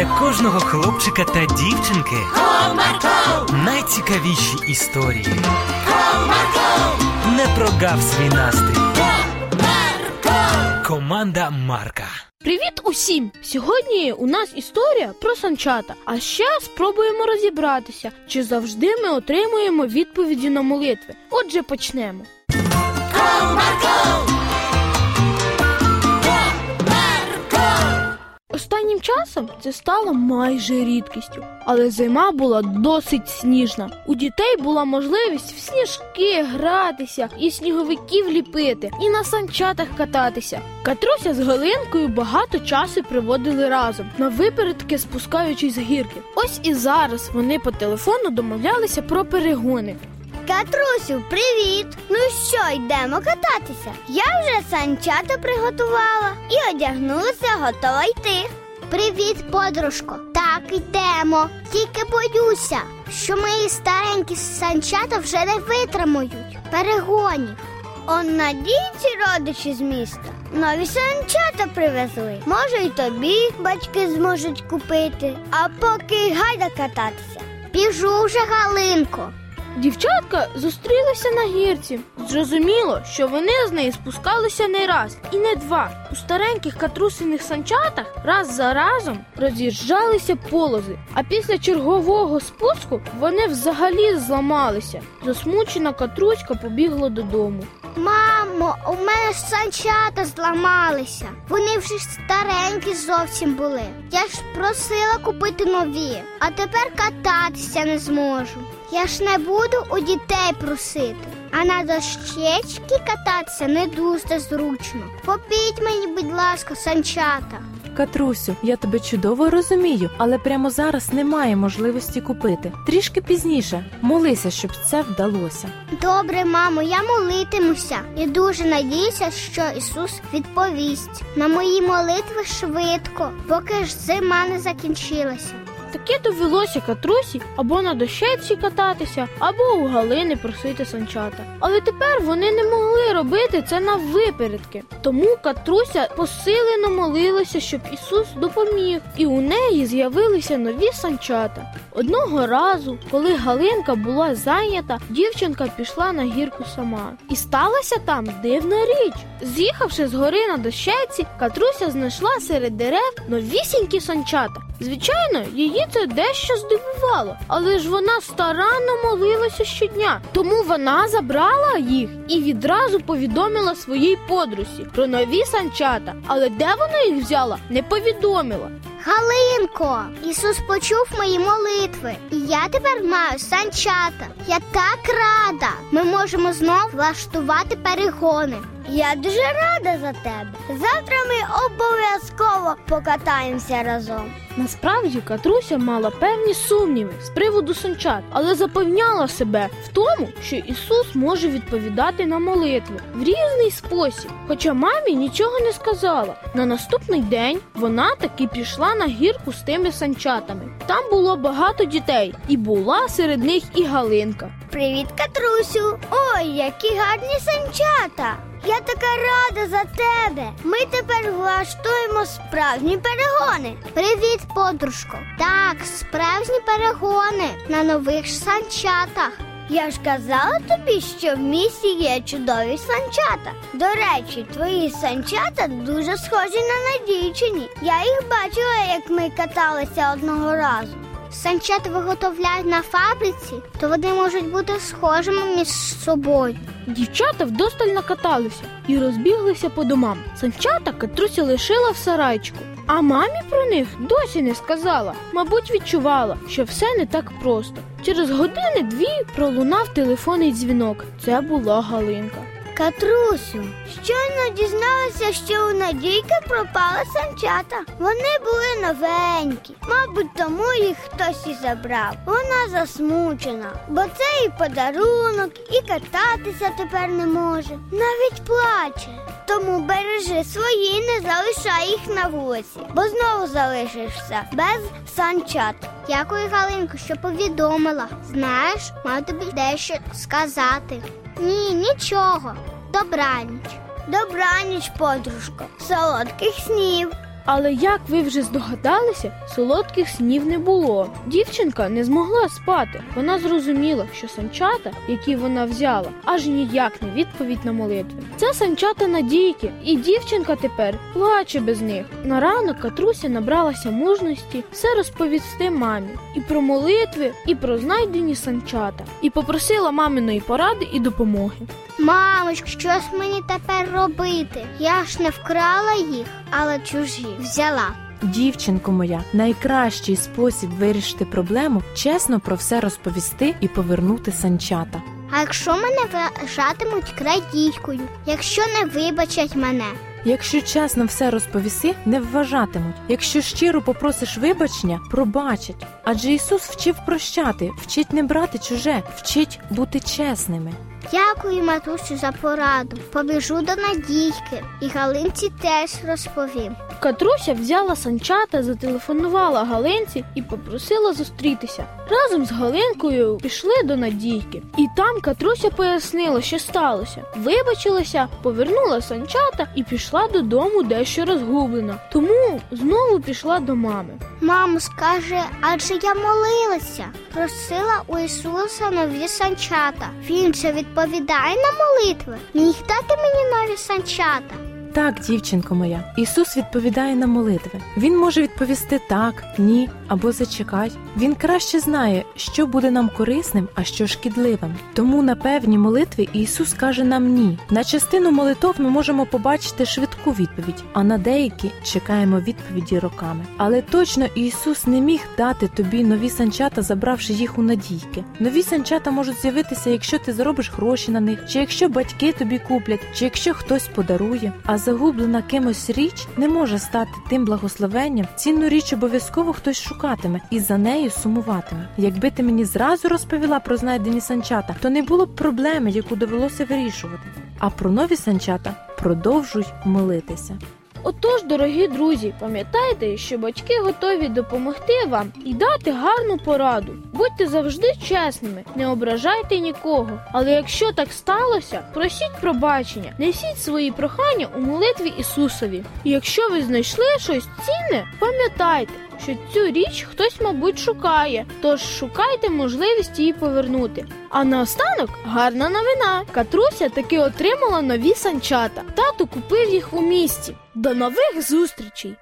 для кожного хлопчика та дівчинки Comarco, найцікавіші історії. Comarco, Не прогав свій настрій. Comarco. Команда Марка. Привіт усім! Сьогодні у нас історія про санчата. А ще спробуємо розібратися, чи завжди ми отримуємо відповіді на молитви. Отже, почнемо. Останнім часом це стало майже рідкістю, але зима була досить сніжна. У дітей була можливість в сніжки гратися, і сніговиків ліпити, і на санчатах кататися. Катруся з Галинкою багато часу проводили разом, на випередки спускаючись з гірки. Ось і зараз вони по телефону домовлялися про перегони. Катрусю, привіт! Ну що, йдемо кататися? Я вже санчата приготувала і одягнулася, готова йти. Привіт, подружко. Так, йдемо. Тільки боюся, що мої старенькі санчата вже не витримують перегонів. Он надійці родичі з міста. Нові санчата привезли. Може, й тобі батьки зможуть купити. А поки гайда кататися. Біжу вже Галинко. Дівчатка зустрілися на гірці. Зрозуміло, що вони з неї спускалися не раз і не два. У стареньких катрусиних санчатах раз за разом роз'їжджалися полози. А після чергового спуску вони взагалі зламалися. Засмучена катруська побігла додому. Мамо, у мене ж санчата зламалися. Вони вже старенькі зовсім були. Я ж просила купити нові, а тепер кататися не зможу. Я ж не буду у дітей просити. А на дощечки кататися не дуже зручно. Попіть мені, будь ласка, санчата. Катрусю, я тебе чудово розумію, але прямо зараз немає можливості купити. Трішки пізніше молися, щоб це вдалося. Добре, мамо, я молитимуся і дуже надіюся, що Ісус відповість на мої молитви швидко, поки ж зима не закінчилася. Таке довелося катрусі або на дощечці кататися, або у Галини просити санчата. Але тепер вони не могли робити це на випередки. Тому катруся посилено молилася, щоб Ісус допоміг, і у неї з'явилися нові санчата. Одного разу, коли Галинка була зайнята, дівчинка пішла на гірку сама. І сталася там дивна річ. З'їхавши з гори на дощечці, Катруся знайшла серед дерев новісінькі санчата. Звичайно, її це дещо здивувало, але ж вона старанно молилася щодня. Тому вона забрала їх і відразу повідомила своїй подрусі про нові санчата. Але де вона їх взяла, не повідомила. Галинко, Ісус почув мої молитви, і я тепер маю санчата. Я так рада. Ми можемо знов влаштувати перегони. Я дуже рада за тебе. Завтра ми обов'язково покатаємося разом. Насправді Катруся мала певні сумніви з приводу санчат, але запевняла себе в тому, що Ісус може відповідати на молитви в різний спосіб. Хоча мамі нічого не сказала. На наступний день вона таки пішла на гірку з тими санчатами. Там було багато дітей, і була серед них і Галинка. Привіт, Катрусю! Ой, які гарні санчата! Я така рада за тебе. Ми тепер влаштуємо справжні перегони. Привіт, подружко. Так, справжні перегони на нових санчатах. Я ж казала тобі, що в місті є чудові санчата. До речі, твої санчата дуже схожі на надійчині. Я їх бачила, як ми каталися одного разу. Санчата виготовляють на фабриці, то вони можуть бути схожими між собою. Дівчата вдосталь накаталися і розбіглися по домам. Санчата Катруся лишила в сарайчику. А мамі про них досі не сказала. Мабуть, відчувала, що все не так просто. Через години-дві пролунав телефонний дзвінок. Це була Галинка. Катрусю, щойно дізналася, що у Надійки пропали санчата. Вони були новенькі. Мабуть, тому їх хтось і забрав. Вона засмучена, бо це і подарунок, і кататися тепер не може. Навіть плаче. Тому бережи свої, не залишай їх на вулиці, бо знову залишишся без санчат. Дякую, Галинко, що повідомила. Знаєш, маю тобі дещо сказати. Ні, нічого. Добраніч. Добраніч, подружко. Солодких снів. Але як ви вже здогадалися, солодких снів не було. Дівчинка не змогла спати. Вона зрозуміла, що санчата, які вона взяла, аж ніяк не відповідь на молитви. Це санчата надійки, і дівчинка тепер плаче без них. На ранок Катруся набралася мужності все розповісти мамі і про молитви, і про знайдені санчата, і попросила маминої поради і допомоги. Мамочко, що ж мені тепер робити? Я ж не вкрала їх, але чужі взяла. Дівчинко моя, найкращий спосіб вирішити проблему чесно про все розповісти і повернути санчата. А якщо мене вважатимуть крадійкою, якщо не вибачать мене, Якщо чесно все розповіси, не вважатимуть. Якщо щиро попросиш вибачення, пробачать. Адже Ісус вчив прощати, вчить не брати чуже, вчить бути чесними. Дякую матусю за пораду. Побіжу до Надійки і Галинці теж розповім. Катруся взяла санчата, зателефонувала Галинці і попросила зустрітися. Разом з Галинкою пішли до Надійки, і там Катруся пояснила, що сталося. Вибачилася, повернула санчата і пішла додому дещо розгублена. Тому знову пішла до мами. Мамо скаже, адже я молилася, просила у Ісуса нові санчата. Він же відповідає на молитви. Міг дати мені нові санчата. Так, дівчинко моя, Ісус відповідає на молитви. Він може відповісти так, ні або зачекай. Він краще знає, що буде нам корисним, а що шкідливим. Тому на певні молитви Ісус каже нам ні. На частину молитов ми можемо побачити швидку відповідь, а на деякі чекаємо відповіді роками. Але точно Ісус не міг дати тобі нові санчата, забравши їх у надійки. Нові санчата можуть з'явитися, якщо ти заробиш гроші на них, чи якщо батьки тобі куплять, чи якщо хтось подарує. А загублена кимось річ не може стати тим благословенням. Цінну річ обов'язково хтось шукатиме і за нею сумуватиме. Якби ти мені зразу розповіла про знайдені санчата, то не було б проблеми, яку довелося вирішувати. А про нові санчата продовжуй молитися. Отож, дорогі друзі, пам'ятайте, що батьки готові допомогти вам і дати гарну пораду. Будьте завжди чесними, не ображайте нікого. Але якщо так сталося, просіть пробачення, несіть свої прохання у молитві Ісусові. І якщо ви знайшли щось цінне, пам'ятайте. Що цю річ хтось, мабуть, шукає, тож шукайте можливість її повернути. А наостанок гарна новина. Катруся таки отримала нові санчата. Тато купив їх у місті. До нових зустрічей!